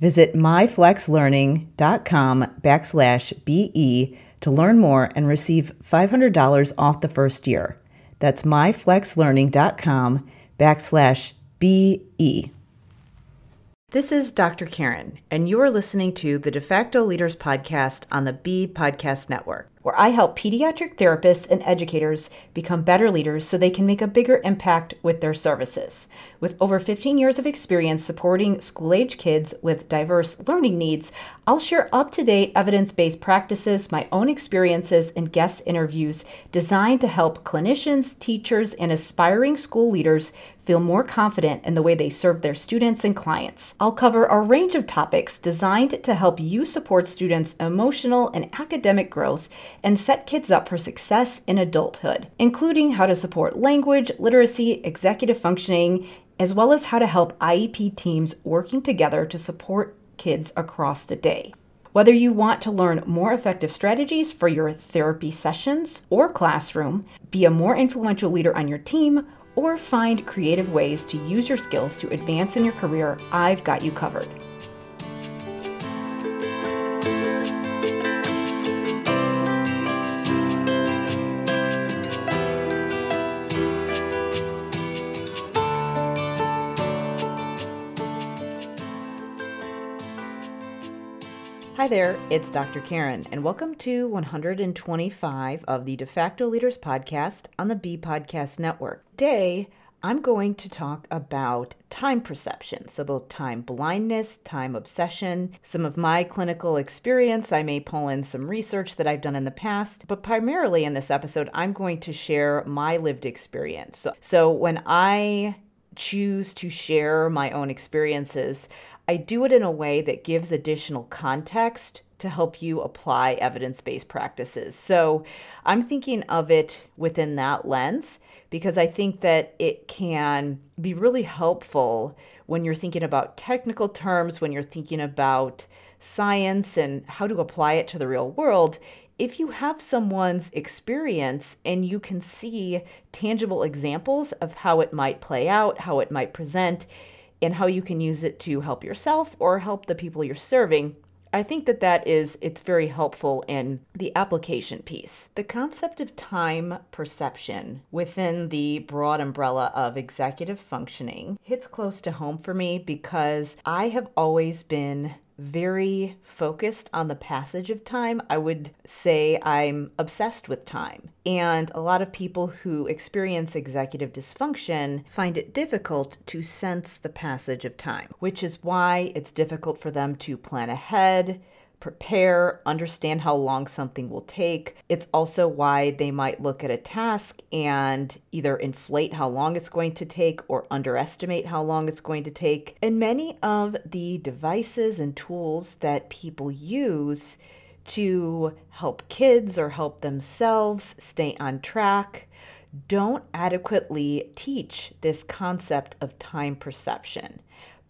Visit myflexlearning.com backslash BE to learn more and receive $500 off the first year. That's myflexlearning.com backslash BE. This is Dr. Karen, and you are listening to the De facto Leaders Podcast on the B Podcast Network where I help pediatric therapists and educators become better leaders so they can make a bigger impact with their services. With over 15 years of experience supporting school age kids with diverse learning needs, I'll share up to date evidence based practices, my own experiences, and guest interviews designed to help clinicians, teachers, and aspiring school leaders feel more confident in the way they serve their students and clients. I'll cover a range of topics designed to help you support students' emotional and academic growth and set kids up for success in adulthood, including how to support language, literacy, executive functioning, as well as how to help IEP teams working together to support kids across the day. Whether you want to learn more effective strategies for your therapy sessions or classroom, be a more influential leader on your team, or find creative ways to use your skills to advance in your career, I've got you covered. Hi there, it's Dr. Karen, and welcome to 125 of the De facto Leaders Podcast on the B Podcast Network. Today, I'm going to talk about time perception. So, both time blindness, time obsession, some of my clinical experience. I may pull in some research that I've done in the past, but primarily in this episode, I'm going to share my lived experience. So, so when I choose to share my own experiences, I do it in a way that gives additional context to help you apply evidence based practices. So I'm thinking of it within that lens because I think that it can be really helpful when you're thinking about technical terms, when you're thinking about science and how to apply it to the real world. If you have someone's experience and you can see tangible examples of how it might play out, how it might present, and how you can use it to help yourself or help the people you're serving I think that that is it's very helpful in the application piece. The concept of time perception within the broad umbrella of executive functioning hits close to home for me because I have always been very focused on the passage of time. I would say I'm obsessed with time. And a lot of people who experience executive dysfunction find it difficult to sense the passage of time, which is why it's difficult for them to plan ahead prepare, understand how long something will take. It's also why they might look at a task and either inflate how long it's going to take or underestimate how long it's going to take. And many of the devices and tools that people use to help kids or help themselves stay on track don't adequately teach this concept of time perception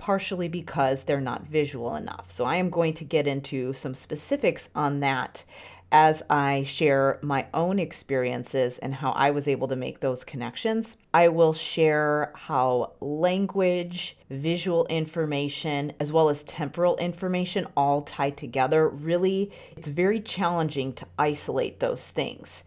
partially because they're not visual enough. So I am going to get into some specifics on that as I share my own experiences and how I was able to make those connections. I will share how language, visual information, as well as temporal information all tie together. Really, it's very challenging to isolate those things.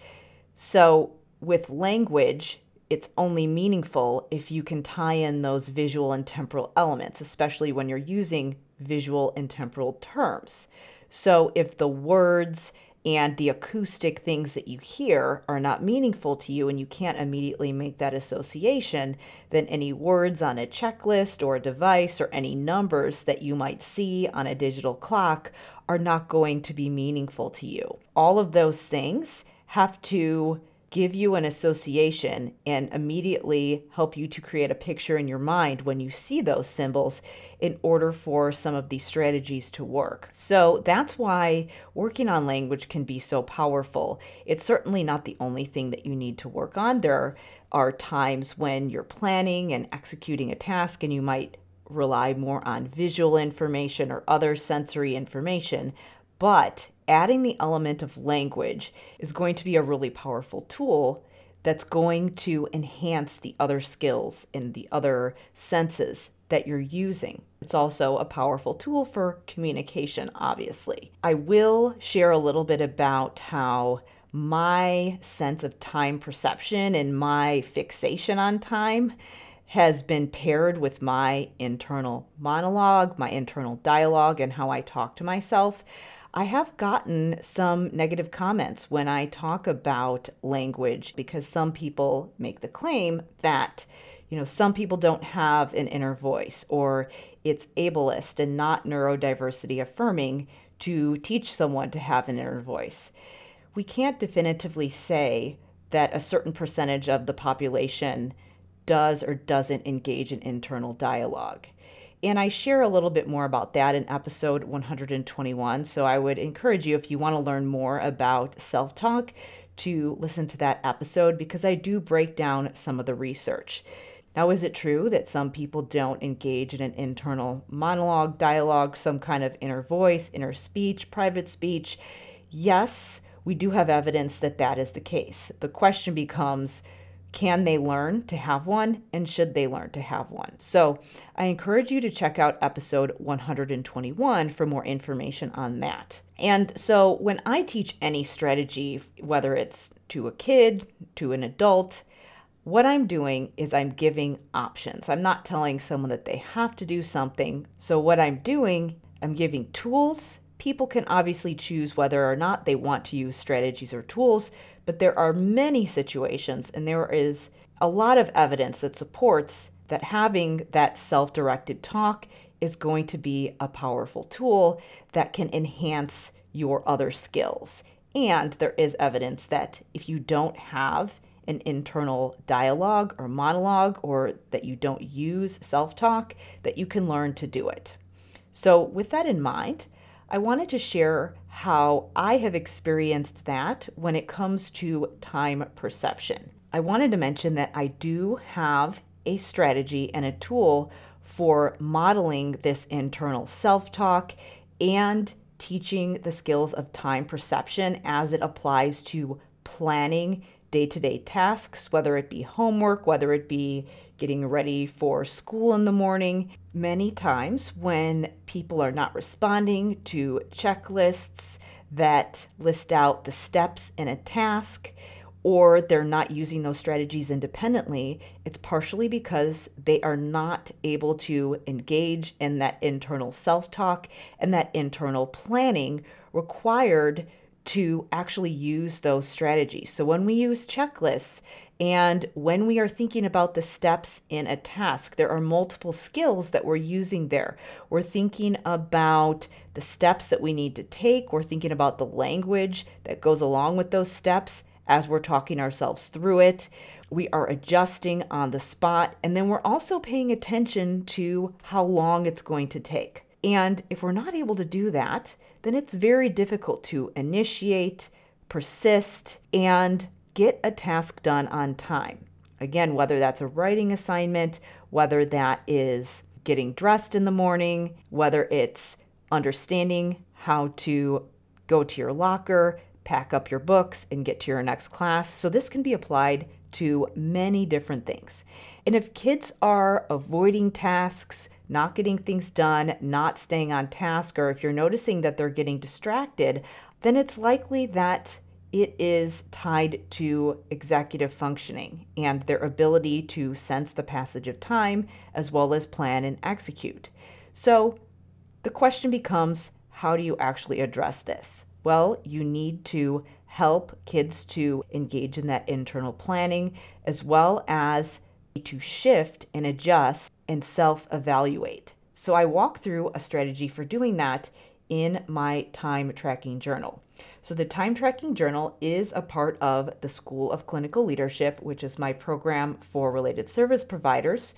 So, with language, it's only meaningful if you can tie in those visual and temporal elements, especially when you're using visual and temporal terms. So, if the words and the acoustic things that you hear are not meaningful to you and you can't immediately make that association, then any words on a checklist or a device or any numbers that you might see on a digital clock are not going to be meaningful to you. All of those things have to give you an association and immediately help you to create a picture in your mind when you see those symbols in order for some of these strategies to work. So that's why working on language can be so powerful. It's certainly not the only thing that you need to work on. There are times when you're planning and executing a task and you might rely more on visual information or other sensory information. But adding the element of language is going to be a really powerful tool that's going to enhance the other skills and the other senses that you're using. It's also a powerful tool for communication, obviously. I will share a little bit about how my sense of time perception and my fixation on time has been paired with my internal monologue, my internal dialogue, and how I talk to myself. I have gotten some negative comments when I talk about language because some people make the claim that, you know, some people don't have an inner voice or it's ableist and not neurodiversity affirming to teach someone to have an inner voice. We can't definitively say that a certain percentage of the population does or doesn't engage in internal dialogue. And I share a little bit more about that in episode 121. So I would encourage you, if you want to learn more about self talk, to listen to that episode because I do break down some of the research. Now, is it true that some people don't engage in an internal monologue, dialogue, some kind of inner voice, inner speech, private speech? Yes, we do have evidence that that is the case. The question becomes, can they learn to have one and should they learn to have one? So I encourage you to check out episode 121 for more information on that. And so when I teach any strategy, whether it's to a kid, to an adult, what I'm doing is I'm giving options. I'm not telling someone that they have to do something. So what I'm doing, I'm giving tools. People can obviously choose whether or not they want to use strategies or tools, but there are many situations, and there is a lot of evidence that supports that having that self directed talk is going to be a powerful tool that can enhance your other skills. And there is evidence that if you don't have an internal dialogue or monologue or that you don't use self talk, that you can learn to do it. So, with that in mind, I wanted to share how I have experienced that when it comes to time perception. I wanted to mention that I do have a strategy and a tool for modeling this internal self talk and teaching the skills of time perception as it applies to planning day to day tasks, whether it be homework, whether it be getting ready for school in the morning. Many times, when people are not responding to checklists that list out the steps in a task, or they're not using those strategies independently, it's partially because they are not able to engage in that internal self talk and that internal planning required to actually use those strategies. So when we use checklists and when we are thinking about the steps in a task, there are multiple skills that we're using there. We're thinking about the steps that we need to take, we're thinking about the language that goes along with those steps as we're talking ourselves through it. We are adjusting on the spot, and then we're also paying attention to how long it's going to take. And if we're not able to do that, then it's very difficult to initiate, persist, and get a task done on time. Again, whether that's a writing assignment, whether that is getting dressed in the morning, whether it's understanding how to go to your locker, pack up your books and get to your next class. So this can be applied to many different things. And if kids are avoiding tasks, not getting things done, not staying on task, or if you're noticing that they're getting distracted, then it's likely that it is tied to executive functioning and their ability to sense the passage of time as well as plan and execute. So the question becomes how do you actually address this? Well, you need to help kids to engage in that internal planning as well as to shift and adjust and self evaluate. So I walk through a strategy for doing that in my time tracking journal. So, the time tracking journal is a part of the School of Clinical Leadership, which is my program for related service providers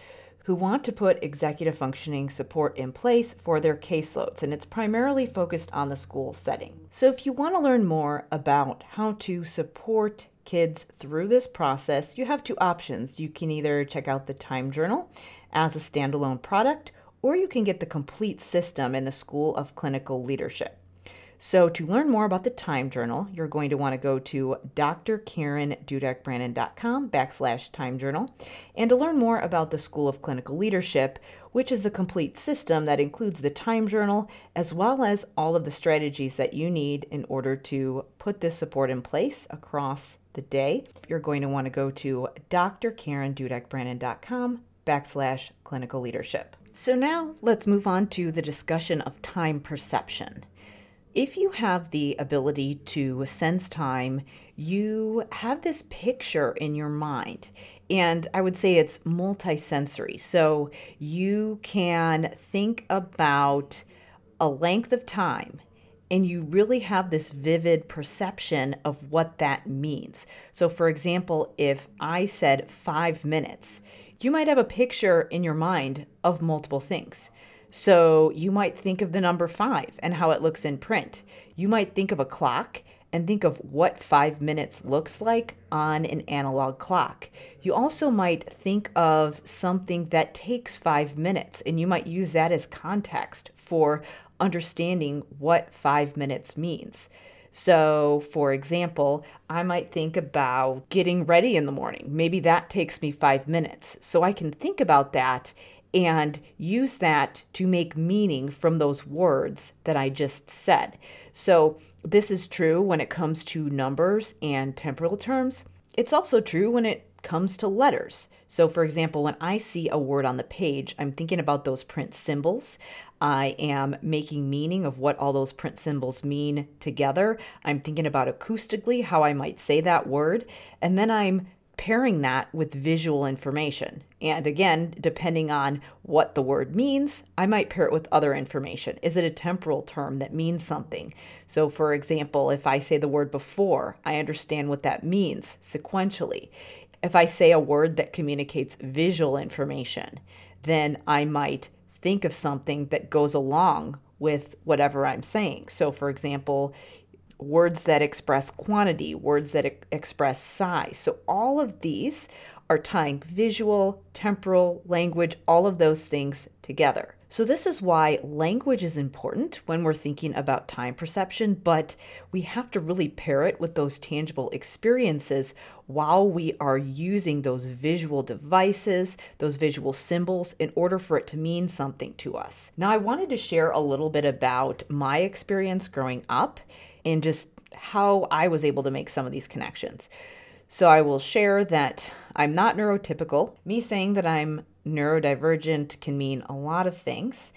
who want to put executive functioning support in place for their caseloads, and it's primarily focused on the school setting. So, if you want to learn more about how to support kids through this process, you have two options. You can either check out the Time Journal as a standalone product, or you can get the complete system in the School of Clinical Leadership. So, to learn more about the Time Journal, you're going to want to go to drkarendudekbrannan.com backslash Time Journal. And to learn more about the School of Clinical Leadership, which is the complete system that includes the Time Journal, as well as all of the strategies that you need in order to put this support in place across the day, you're going to want to go to drkarendudekbrannan.com backslash clinical leadership. So now let's move on to the discussion of time perception. If you have the ability to sense time, you have this picture in your mind. And I would say it's multisensory. So you can think about a length of time and you really have this vivid perception of what that means. So, for example, if I said five minutes, you might have a picture in your mind of multiple things. So you might think of the number five and how it looks in print. You might think of a clock and think of what five minutes looks like on an analog clock. You also might think of something that takes five minutes, and you might use that as context for understanding what five minutes means. So, for example, I might think about getting ready in the morning. Maybe that takes me five minutes. So I can think about that and use that to make meaning from those words that I just said. So, this is true when it comes to numbers and temporal terms. It's also true when it comes to letters. So, for example, when I see a word on the page, I'm thinking about those print symbols. I am making meaning of what all those print symbols mean together. I'm thinking about acoustically how I might say that word. And then I'm pairing that with visual information. And again, depending on what the word means, I might pair it with other information. Is it a temporal term that means something? So, for example, if I say the word before, I understand what that means sequentially. If I say a word that communicates visual information, then I might think of something that goes along with whatever I'm saying. So, for example, words that express quantity, words that e- express size. So, all of these are tying visual, temporal, language, all of those things together. So, this is why language is important when we're thinking about time perception, but we have to really pair it with those tangible experiences while we are using those visual devices, those visual symbols, in order for it to mean something to us. Now, I wanted to share a little bit about my experience growing up and just how I was able to make some of these connections. So I will share that I'm not neurotypical. Me saying that I'm neurodivergent can mean a lot of things.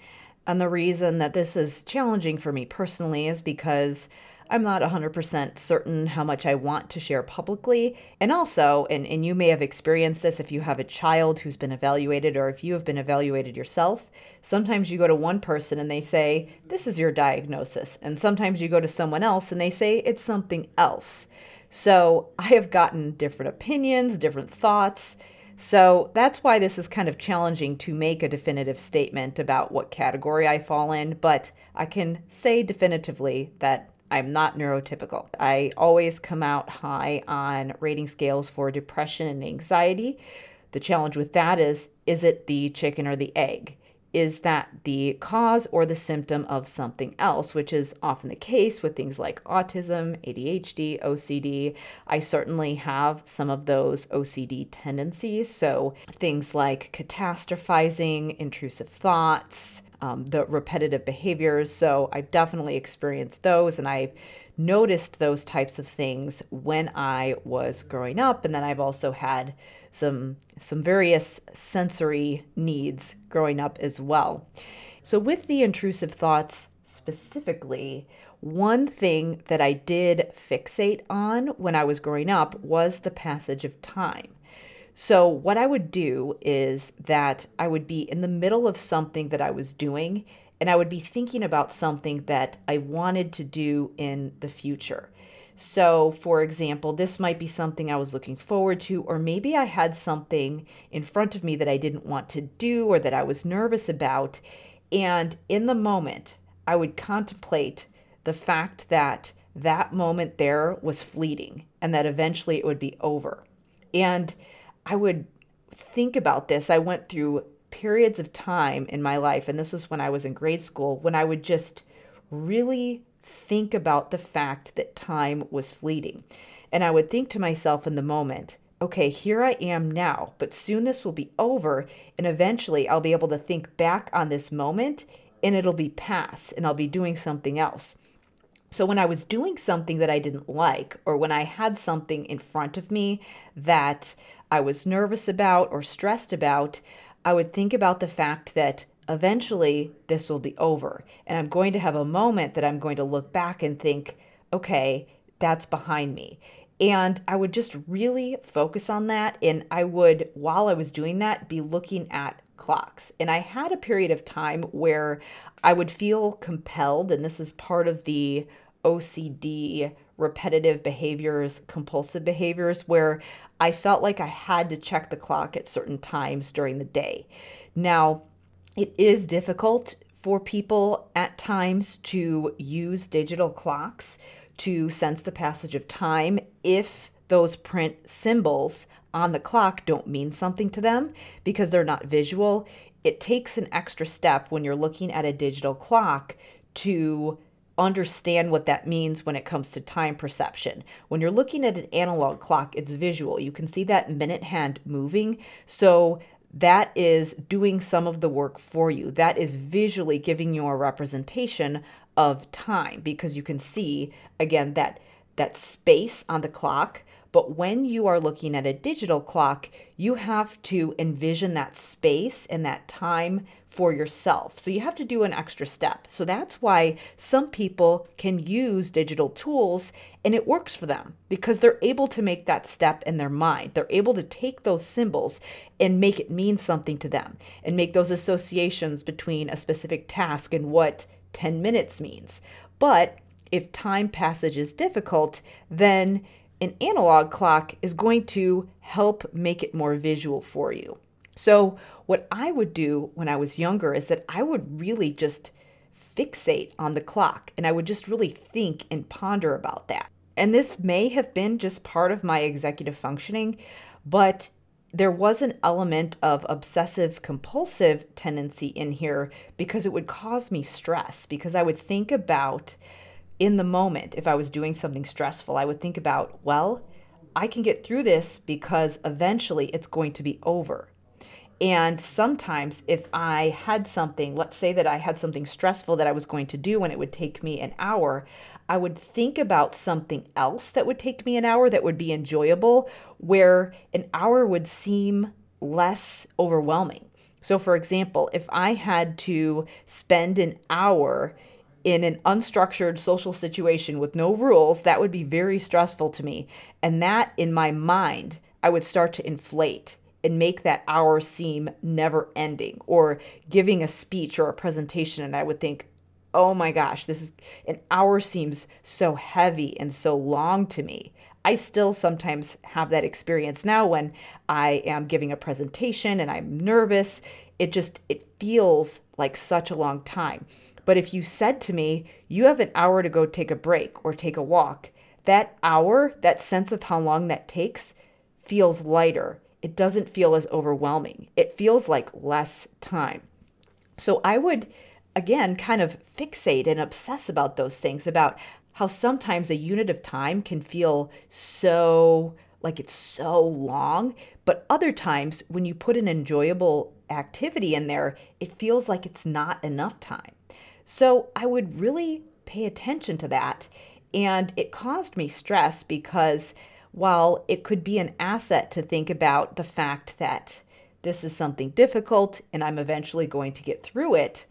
And the reason that this is challenging for me personally is because I'm not 100% certain how much I want to share publicly. And also, and, and you may have experienced this if you have a child who's been evaluated or if you have been evaluated yourself. Sometimes you go to one person and they say, This is your diagnosis. And sometimes you go to someone else and they say, It's something else. So I have gotten different opinions, different thoughts. So that's why this is kind of challenging to make a definitive statement about what category I fall in, but I can say definitively that I'm not neurotypical. I always come out high on rating scales for depression and anxiety. The challenge with that is is it the chicken or the egg? Is that the cause or the symptom of something else, which is often the case with things like autism, ADHD, OCD. I certainly have some of those OCD tendencies. So things like catastrophizing, intrusive thoughts, um, the repetitive behaviors. So I've definitely experienced those and I've noticed those types of things when I was growing up. And then I've also had some some various sensory needs growing up as well. So with the intrusive thoughts specifically, one thing that I did fixate on when I was growing up was the passage of time. So, what I would do is that I would be in the middle of something that I was doing, and I would be thinking about something that I wanted to do in the future. So, for example, this might be something I was looking forward to, or maybe I had something in front of me that I didn't want to do or that I was nervous about. And in the moment, I would contemplate the fact that that moment there was fleeting and that eventually it would be over. And I would think about this. I went through periods of time in my life, and this was when I was in grade school, when I would just really think about the fact that time was fleeting. And I would think to myself in the moment, okay, here I am now, but soon this will be over. And eventually I'll be able to think back on this moment and it'll be past and I'll be doing something else. So when I was doing something that I didn't like, or when I had something in front of me that I was nervous about or stressed about, I would think about the fact that eventually this will be over. And I'm going to have a moment that I'm going to look back and think, okay, that's behind me. And I would just really focus on that. And I would, while I was doing that, be looking at clocks. And I had a period of time where I would feel compelled, and this is part of the OCD repetitive behaviors, compulsive behaviors, where I felt like I had to check the clock at certain times during the day. Now, it is difficult for people at times to use digital clocks to sense the passage of time if those print symbols on the clock don't mean something to them because they're not visual. It takes an extra step when you're looking at a digital clock to understand what that means when it comes to time perception. When you're looking at an analog clock, it's visual. You can see that minute hand moving. So that is doing some of the work for you. That is visually giving you a representation of time because you can see again that that space on the clock but when you are looking at a digital clock, you have to envision that space and that time for yourself. So you have to do an extra step. So that's why some people can use digital tools and it works for them because they're able to make that step in their mind. They're able to take those symbols and make it mean something to them and make those associations between a specific task and what 10 minutes means. But if time passage is difficult, then an analog clock is going to help make it more visual for you. So, what I would do when I was younger is that I would really just fixate on the clock and I would just really think and ponder about that. And this may have been just part of my executive functioning, but there was an element of obsessive compulsive tendency in here because it would cause me stress because I would think about in the moment, if I was doing something stressful, I would think about, well, I can get through this because eventually it's going to be over. And sometimes, if I had something, let's say that I had something stressful that I was going to do and it would take me an hour, I would think about something else that would take me an hour that would be enjoyable, where an hour would seem less overwhelming. So, for example, if I had to spend an hour in an unstructured social situation with no rules, that would be very stressful to me. And that in my mind, I would start to inflate and make that hour seem never ending or giving a speech or a presentation. And I would think, oh my gosh, this is an hour seems so heavy and so long to me. I still sometimes have that experience now when I am giving a presentation and I'm nervous. It just it feels like such a long time. But if you said to me, you have an hour to go take a break or take a walk, that hour, that sense of how long that takes, feels lighter. It doesn't feel as overwhelming. It feels like less time. So I would, again, kind of fixate and obsess about those things, about how sometimes a unit of time can feel so like it's so long, but other times when you put an enjoyable activity in there, it feels like it's not enough time. So I would really pay attention to that. And it caused me stress because while it could be an asset to think about the fact that this is something difficult and I'm eventually going to get through it,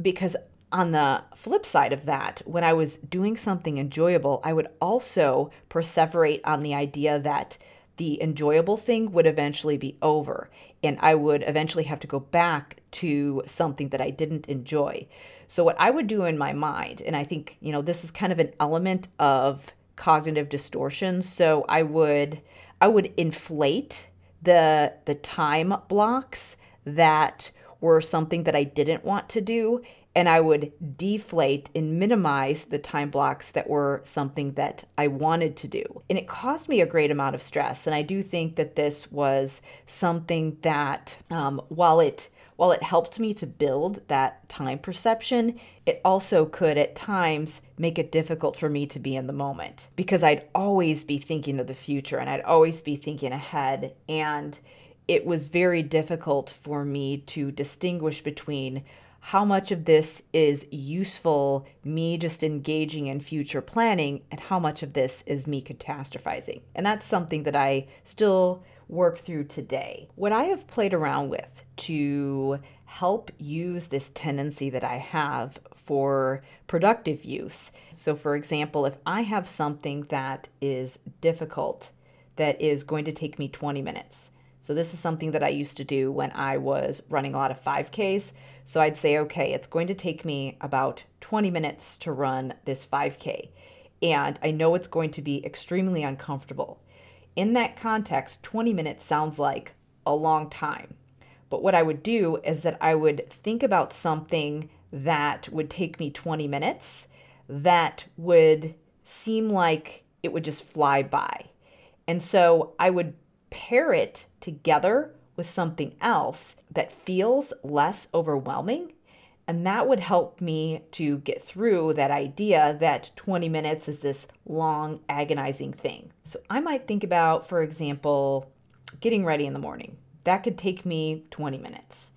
because on the flip side of that, when I was doing something enjoyable, I would also perseverate on the idea that the enjoyable thing would eventually be over and I would eventually have to go back to something that I didn't enjoy. So, what I would do in my mind, and I think, you know, this is kind of an element of cognitive distortions. So, I would. I would inflate the the time blocks that were something that I didn't want to do and I would deflate and minimize the time blocks that were something that I wanted to do. And it caused me a great amount of stress. And I do think that this was something that, um, while it while it helped me to build that time perception, it also could at times make it difficult for me to be in the moment because I'd always be thinking of the future and I'd always be thinking ahead. And it was very difficult for me to distinguish between how much of this is useful, me just engaging in future planning, and how much of this is me catastrophizing. And that's something that I still work through today. What I have played around with to help use this tendency that I have for productive use. So, for example, if I have something that is difficult, that is going to take me 20 minutes. So, this is something that I used to do when I was running a lot of 5Ks. So I'd say, okay, it's going to take me about 20 minutes to run this 5K. And I know it's going to be extremely uncomfortable. In that context, 20 minutes sounds like a long time. But what I would do is that I would think about something that would take me 20 minutes that would seem like it would just fly by. And so I would pair it together with something else that feels less overwhelming. And that would help me to get through that idea that 20 minutes is this long, agonizing thing. So I might think about, for example, getting ready in the morning. That could take me 20 minutes.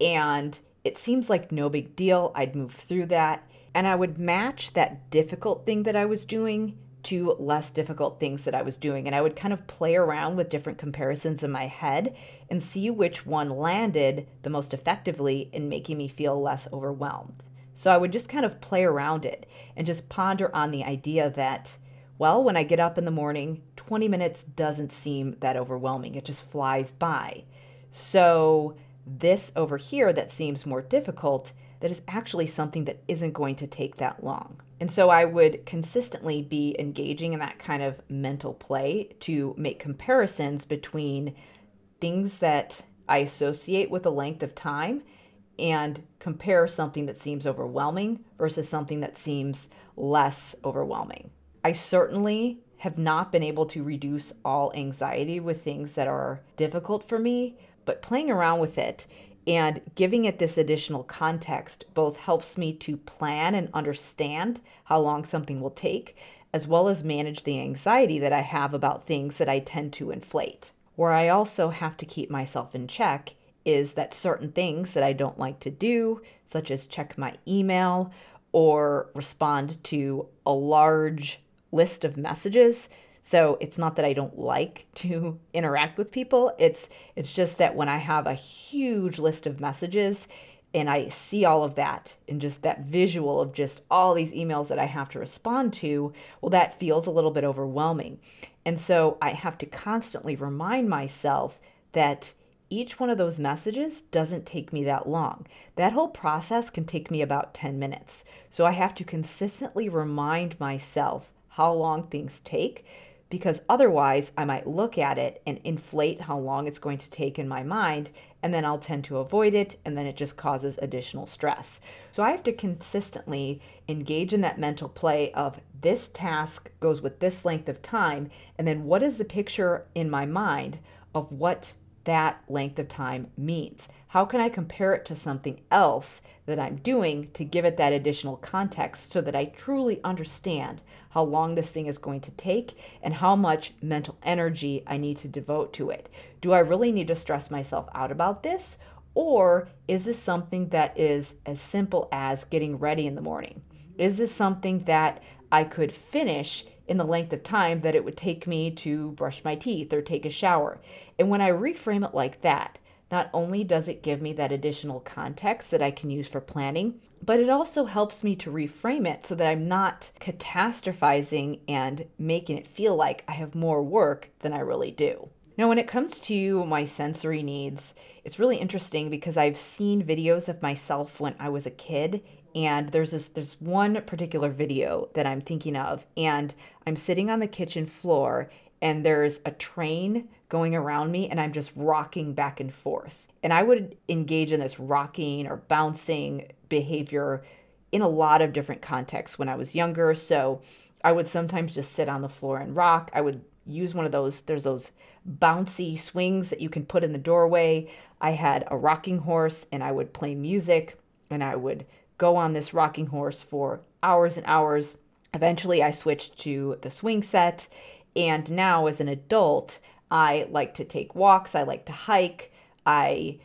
And it seems like no big deal. I'd move through that. And I would match that difficult thing that I was doing to less difficult things that I was doing. And I would kind of play around with different comparisons in my head and see which one landed the most effectively in making me feel less overwhelmed. So I would just kind of play around it and just ponder on the idea that, well, when I get up in the morning, 20 minutes doesn't seem that overwhelming. It just flies by. So this over here that seems more difficult, that is actually something that isn't going to take that long. And so I would consistently be engaging in that kind of mental play to make comparisons between things that I associate with a length of time and compare something that seems overwhelming versus something that seems less overwhelming. I certainly have not been able to reduce all anxiety with things that are difficult for me, but playing around with it and giving it this additional context both helps me to plan and understand how long something will take, as well as manage the anxiety that I have about things that I tend to inflate. Where I also have to keep myself in check is that certain things that I don't like to do, such as check my email or respond to a large list of messages, so it's not that I don't like to interact with people. It's it's just that when I have a huge list of messages and I see all of that and just that visual of just all these emails that I have to respond to, well that feels a little bit overwhelming. And so I have to constantly remind myself that each one of those messages doesn't take me that long. That whole process can take me about 10 minutes. So I have to consistently remind myself how long things take because otherwise I might look at it and inflate how long it's going to take in my mind, and then I'll tend to avoid it, and then it just causes additional stress. So I have to consistently engage in that mental play of this task goes with this length of time, and then what is the picture in my mind of what that length of time means. How can I compare it to something else that I'm doing to give it that additional context so that I truly understand how long this thing is going to take and how much mental energy I need to devote to it? Do I really need to stress myself out about this? Or is this something that is as simple as getting ready in the morning? Is this something that I could finish in the length of time that it would take me to brush my teeth or take a shower? And when I reframe it like that, not only does it give me that additional context that I can use for planning, but it also helps me to reframe it so that I'm not catastrophizing and making it feel like I have more work than I really do. Now, when it comes to my sensory needs, it's really interesting because I've seen videos of myself when I was a kid and there's this there's one particular video that I'm thinking of and I'm sitting on the kitchen floor and there's a train going around me and I'm just rocking back and forth. And I would engage in this rocking or bouncing behavior in a lot of different contexts when I was younger. So I would sometimes just sit on the floor and rock. I would use one of those, there's those bouncy swings that you can put in the doorway. I had a rocking horse and I would play music and I would go on this rocking horse for hours and hours. Eventually, I switched to the swing set. And now, as an adult, I like to take walks, I like to hike. I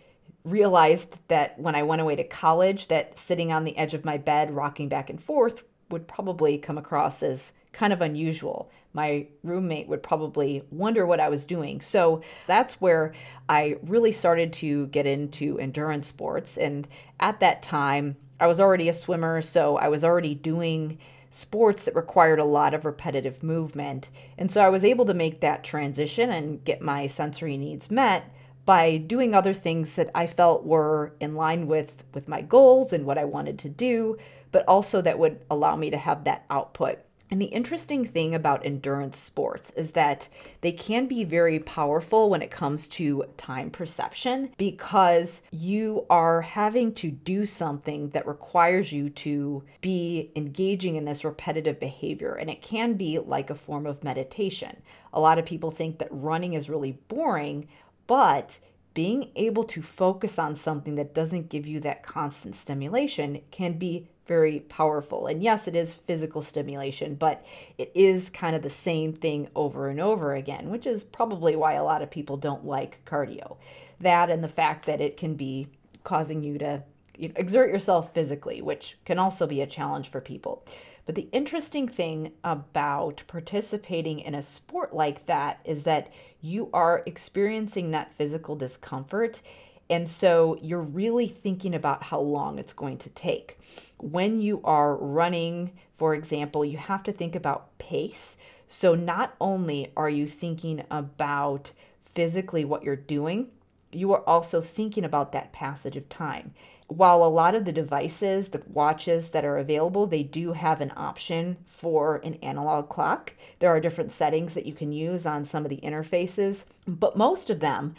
realized that when I went away to college that sitting on the edge of my bed rocking back and forth would probably come across as kind of unusual. My roommate would probably wonder what I was doing. So that's where I really started to get into endurance sports. And at that time, I was already a swimmer, so I was already doing sports that required a lot of repetitive movement. And so I was able to make that transition and get my sensory needs met by doing other things that I felt were in line with with my goals and what I wanted to do, but also that would allow me to have that output. And the interesting thing about endurance sports is that they can be very powerful when it comes to time perception because you are having to do something that requires you to be engaging in this repetitive behavior. And it can be like a form of meditation. A lot of people think that running is really boring, but being able to focus on something that doesn't give you that constant stimulation can be very powerful. And yes, it is physical stimulation, but it is kind of the same thing over and over again, which is probably why a lot of people don't like cardio. That and the fact that it can be causing you to you know, exert yourself physically, which can also be a challenge for people. But the interesting thing about participating in a sport like that is that you are experiencing that physical discomfort. And so you're really thinking about how long it's going to take. When you are running, for example, you have to think about pace. So not only are you thinking about physically what you're doing, you are also thinking about that passage of time while a lot of the devices, the watches that are available, they do have an option for an analog clock. There are different settings that you can use on some of the interfaces, but most of them,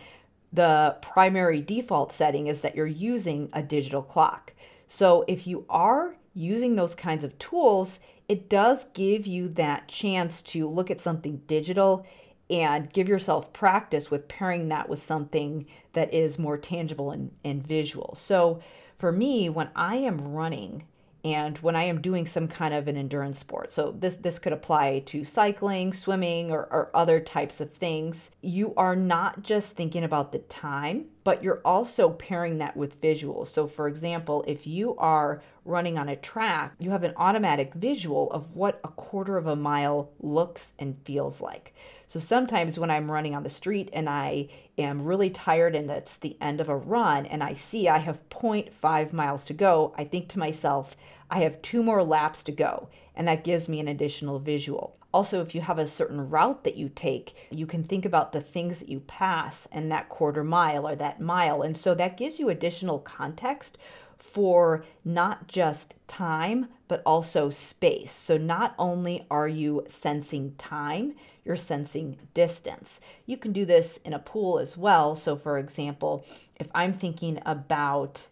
the primary default setting is that you're using a digital clock. So if you are using those kinds of tools, it does give you that chance to look at something digital and give yourself practice with pairing that with something that is more tangible and, and visual. So for me, when I am running and when I am doing some kind of an endurance sport, so this this could apply to cycling, swimming, or, or other types of things, you are not just thinking about the time, but you're also pairing that with visuals. So for example, if you are running on a track, you have an automatic visual of what a quarter of a mile looks and feels like. So sometimes when I'm running on the street and I am really tired and it's the end of a run and I see I have 0.5 miles to go, I think to myself, I have two more laps to go. And that gives me an additional visual. Also, if you have a certain route that you take, you can think about the things that you pass in that quarter mile or that mile. And so that gives you additional context for not just time, but also space. So not only are you sensing time, you're sensing distance. You can do this in a pool as well. So, for example, if I'm thinking about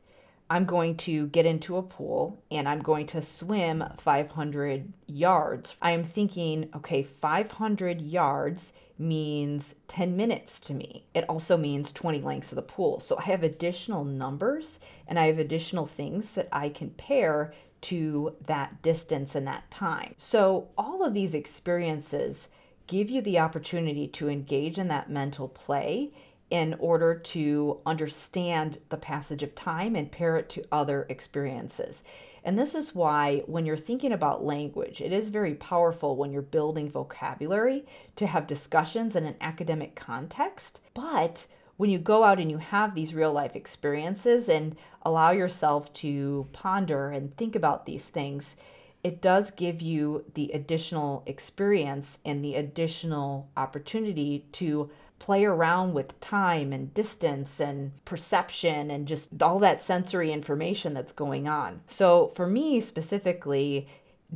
I'm going to get into a pool and I'm going to swim 500 yards. I am thinking, okay, 500 yards means 10 minutes to me. It also means 20 lengths of the pool. So I have additional numbers and I have additional things that I can pair to that distance and that time. So all of these experiences give you the opportunity to engage in that mental play in order to understand the passage of time and pair it to other experiences. And this is why, when you're thinking about language, it is very powerful when you're building vocabulary to have discussions in an academic context. But when you go out and you have these real life experiences and allow yourself to ponder and think about these things, it does give you the additional experience and the additional opportunity to play around with time and distance and perception and just all that sensory information that's going on. So, for me specifically,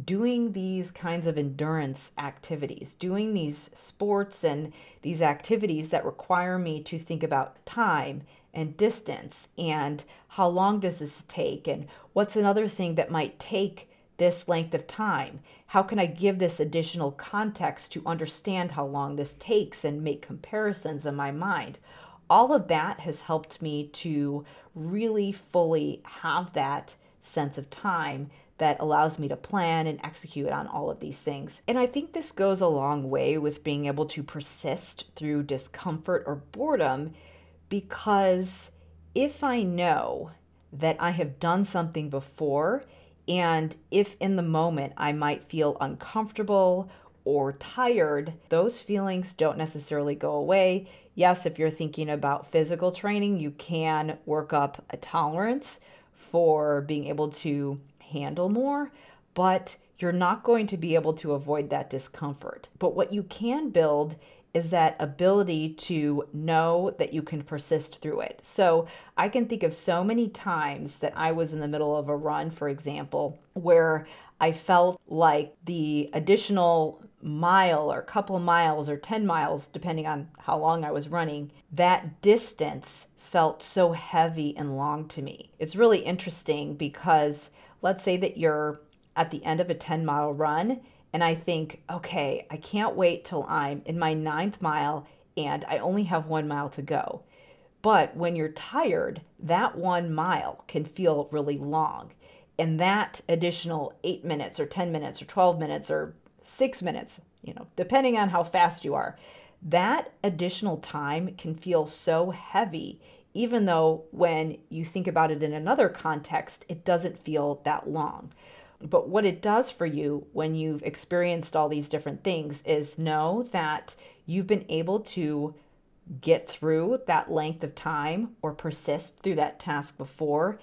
doing these kinds of endurance activities, doing these sports and these activities that require me to think about time and distance and how long does this take and what's another thing that might take this length of time? How can I give this additional context to understand how long this takes and make comparisons in my mind? All of that has helped me to really fully have that sense of time that allows me to plan and execute on all of these things. And I think this goes a long way with being able to persist through discomfort or boredom because if I know that I have done something before, and if in the moment I might feel uncomfortable or tired, those feelings don't necessarily go away. Yes, if you're thinking about physical training, you can work up a tolerance for being able to handle more, but you're not going to be able to avoid that discomfort. But what you can build is that ability to know that you can persist through it. So I can think of so many times that I was in the middle of a run, for example, where I felt like the additional mile or couple miles or 10 miles, depending on how long I was running, that distance felt so heavy and long to me. It's really interesting because let's say that you're at the end of a 10 mile run and I think, okay, I can't wait till I'm in my ninth mile and I only have one mile to go. But when you're tired, that one mile can feel really long. And that additional eight minutes or 10 minutes or 12 minutes or six minutes, you know, depending on how fast you are, that additional time can feel so heavy, even though when you think about it in another context, it doesn't feel that long. But what it does for you when you've experienced all these different things is know that you've been able to get through that length of time or persist through that task before.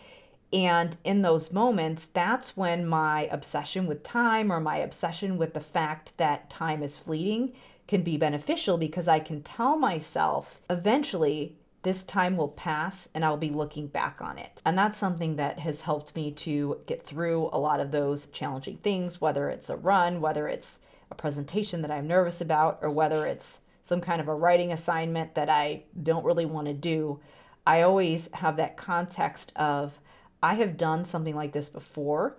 And in those moments, that's when my obsession with time or my obsession with the fact that time is fleeting can be beneficial because I can tell myself eventually this time will pass and I'll be looking back on it. And that's something that has helped me to get through a lot of those challenging things, whether it's a run, whether it's a presentation that I'm nervous about, or whether it's some kind of a writing assignment that I don't really want to do. I always have that context of I have done something like this before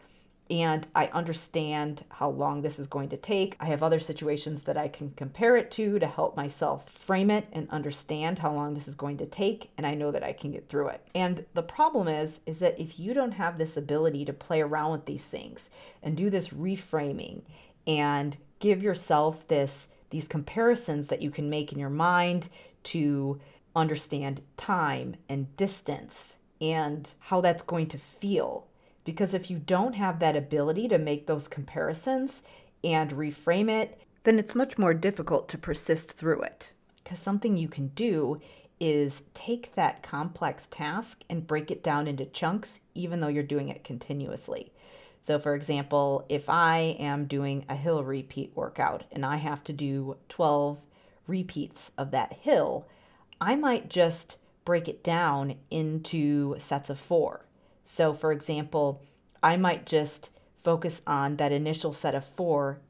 and I understand how long this is going to take. I have other situations that I can compare it to to help myself frame it and understand how long this is going to take and I know that I can get through it. And the problem is is that if you don't have this ability to play around with these things and do this reframing and give yourself this these comparisons that you can make in your mind to understand time and distance and how that's going to feel because if you don't have that ability to make those comparisons and reframe it, then it's much more difficult to persist through it. Because something you can do is take that complex task and break it down into chunks, even though you're doing it continuously. So, for example, if I am doing a hill repeat workout and I have to do 12 repeats of that hill, I might just break it down into sets of four. So, for example, I might just focus on that initial set of four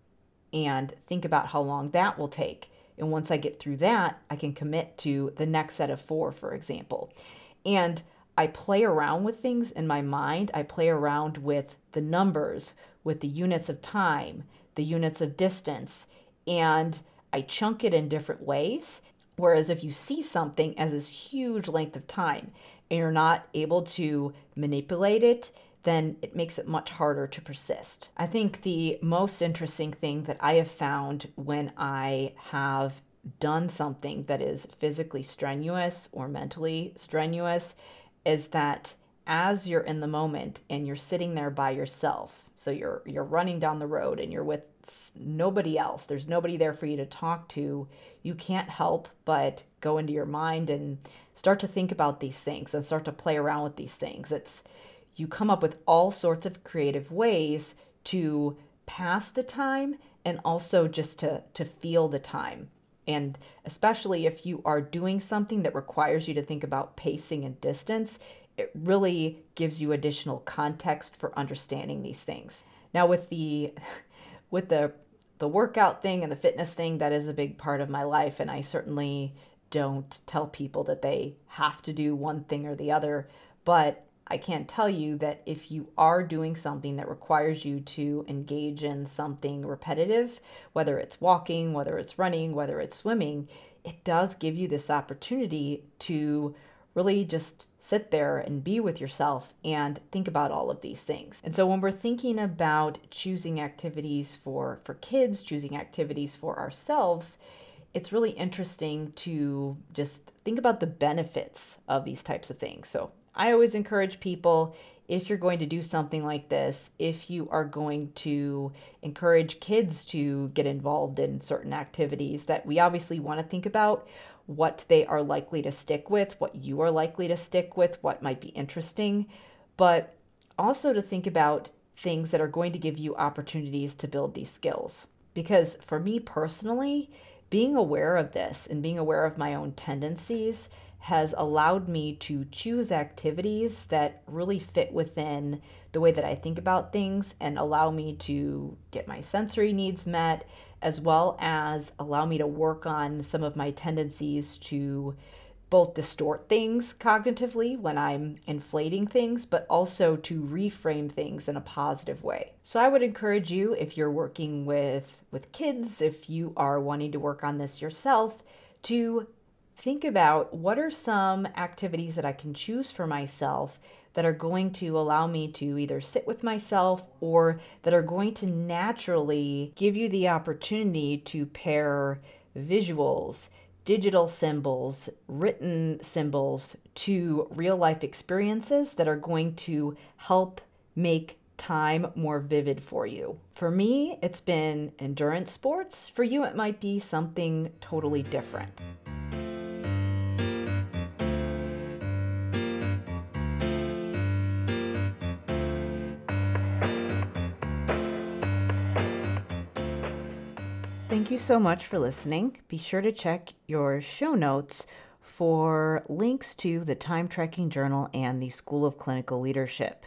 and think about how long that will take. And once I get through that, I can commit to the next set of four, for example. And I play around with things in my mind. I play around with the numbers, with the units of time, the units of distance. And I chunk it in different ways. Whereas if you see something as this huge length of time and you're not able to manipulate it, then it makes it much harder to persist. I think the most interesting thing that I have found when I have done something that is physically strenuous or mentally strenuous is that as you're in the moment and you're sitting there by yourself so you're you're running down the road and you're with nobody else. There's nobody there for you to talk to. You can't help but go into your mind and start to think about these things and start to play around with these things. It's you come up with all sorts of creative ways to pass the time and also just to to feel the time. And especially if you are doing something that requires you to think about pacing and distance, it really gives you additional context for understanding these things. Now with the with the the workout thing and the fitness thing, that is a big part of my life. And I certainly don't tell people that they have to do one thing or the other, but I can't tell you that if you are doing something that requires you to engage in something repetitive, whether it's walking, whether it's running, whether it's swimming, it does give you this opportunity to really just sit there and be with yourself and think about all of these things. And so when we're thinking about choosing activities for for kids, choosing activities for ourselves, it's really interesting to just think about the benefits of these types of things. So I always encourage people if you're going to do something like this, if you are going to encourage kids to get involved in certain activities, that we obviously want to think about what they are likely to stick with, what you are likely to stick with, what might be interesting, but also to think about things that are going to give you opportunities to build these skills. Because for me personally, being aware of this and being aware of my own tendencies has allowed me to choose activities that really fit within the way that I think about things and allow me to get my sensory needs met, as well as allow me to work on some of my tendencies to both distort things cognitively when I'm inflating things, but also to reframe things in a positive way. So I would encourage you if you're working with with kids, if you are wanting to work on this yourself, to think about what are some activities that I can choose for myself that are going to allow me to either sit with myself or that are going to naturally give you the opportunity to pair visuals, digital symbols, written symbols to real life experiences that are going to help make time more vivid for you. For me, it's been endurance sports. For you, it might be something totally different. Thank you so much for listening. Be sure to check your show notes for links to the Time Tracking Journal and the School of Clinical Leadership.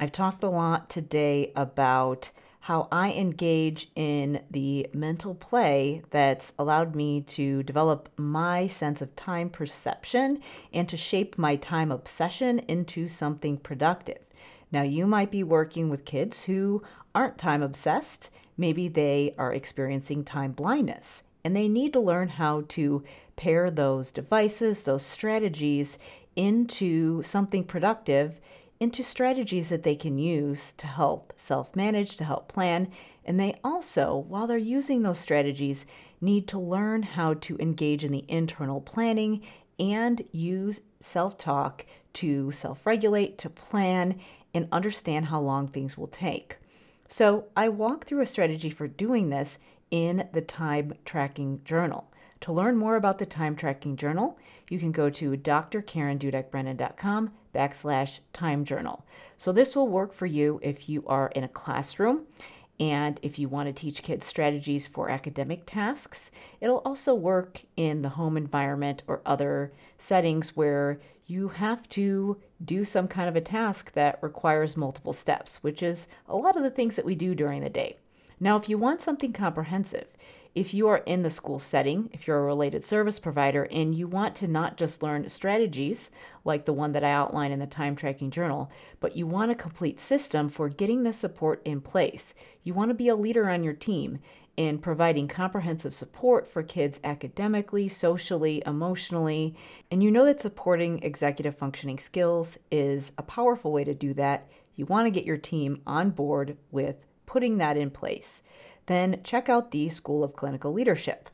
I've talked a lot today about how I engage in the mental play that's allowed me to develop my sense of time perception and to shape my time obsession into something productive. Now, you might be working with kids who aren't time obsessed Maybe they are experiencing time blindness and they need to learn how to pair those devices, those strategies into something productive, into strategies that they can use to help self manage, to help plan. And they also, while they're using those strategies, need to learn how to engage in the internal planning and use self talk to self regulate, to plan, and understand how long things will take. So I walk through a strategy for doing this in the time tracking journal. To learn more about the time tracking journal, you can go to drkarendudekbrannan.com backslash time journal. So this will work for you if you are in a classroom and if you want to teach kids strategies for academic tasks. It'll also work in the home environment or other settings where you have to do some kind of a task that requires multiple steps, which is a lot of the things that we do during the day. Now, if you want something comprehensive, if you are in the school setting, if you're a related service provider, and you want to not just learn strategies like the one that I outline in the time tracking journal, but you want a complete system for getting the support in place, you want to be a leader on your team, in providing comprehensive support for kids academically, socially, emotionally, and you know that supporting executive functioning skills is a powerful way to do that, you want to get your team on board with putting that in place. Then check out the School of Clinical Leadership.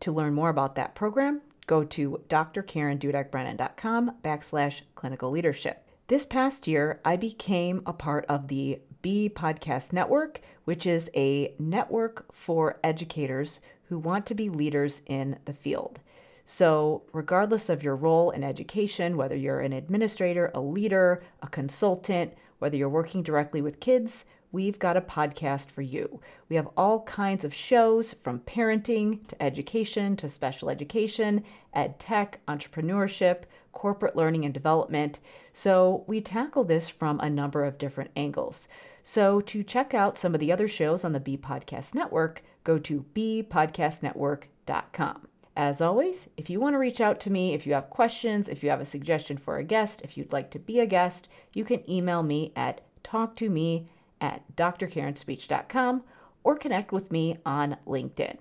To learn more about that program, go to drkarendudekbrannan.com backslash clinical leadership. This past year, I became a part of the BE Podcast Network, which is a network for educators who want to be leaders in the field. So, regardless of your role in education, whether you're an administrator, a leader, a consultant, whether you're working directly with kids, we've got a podcast for you. We have all kinds of shows from parenting to education to special education, ed tech, entrepreneurship, corporate learning and development. So we tackle this from a number of different angles. So to check out some of the other shows on the BE Podcast Network, go to bepodcastnetwork.com. As always, if you want to reach out to me, if you have questions, if you have a suggestion for a guest, if you'd like to be a guest, you can email me at talktome at drkarenspeech.com or connect with me on LinkedIn.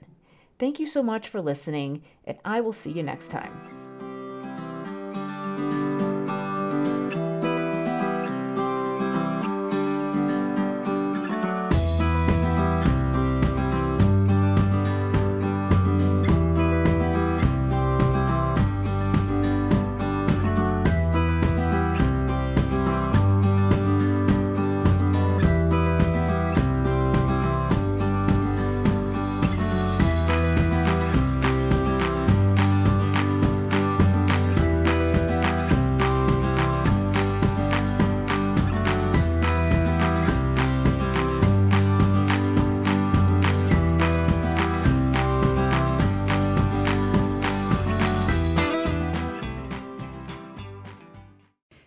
Thank you so much for listening, and I will see you next time.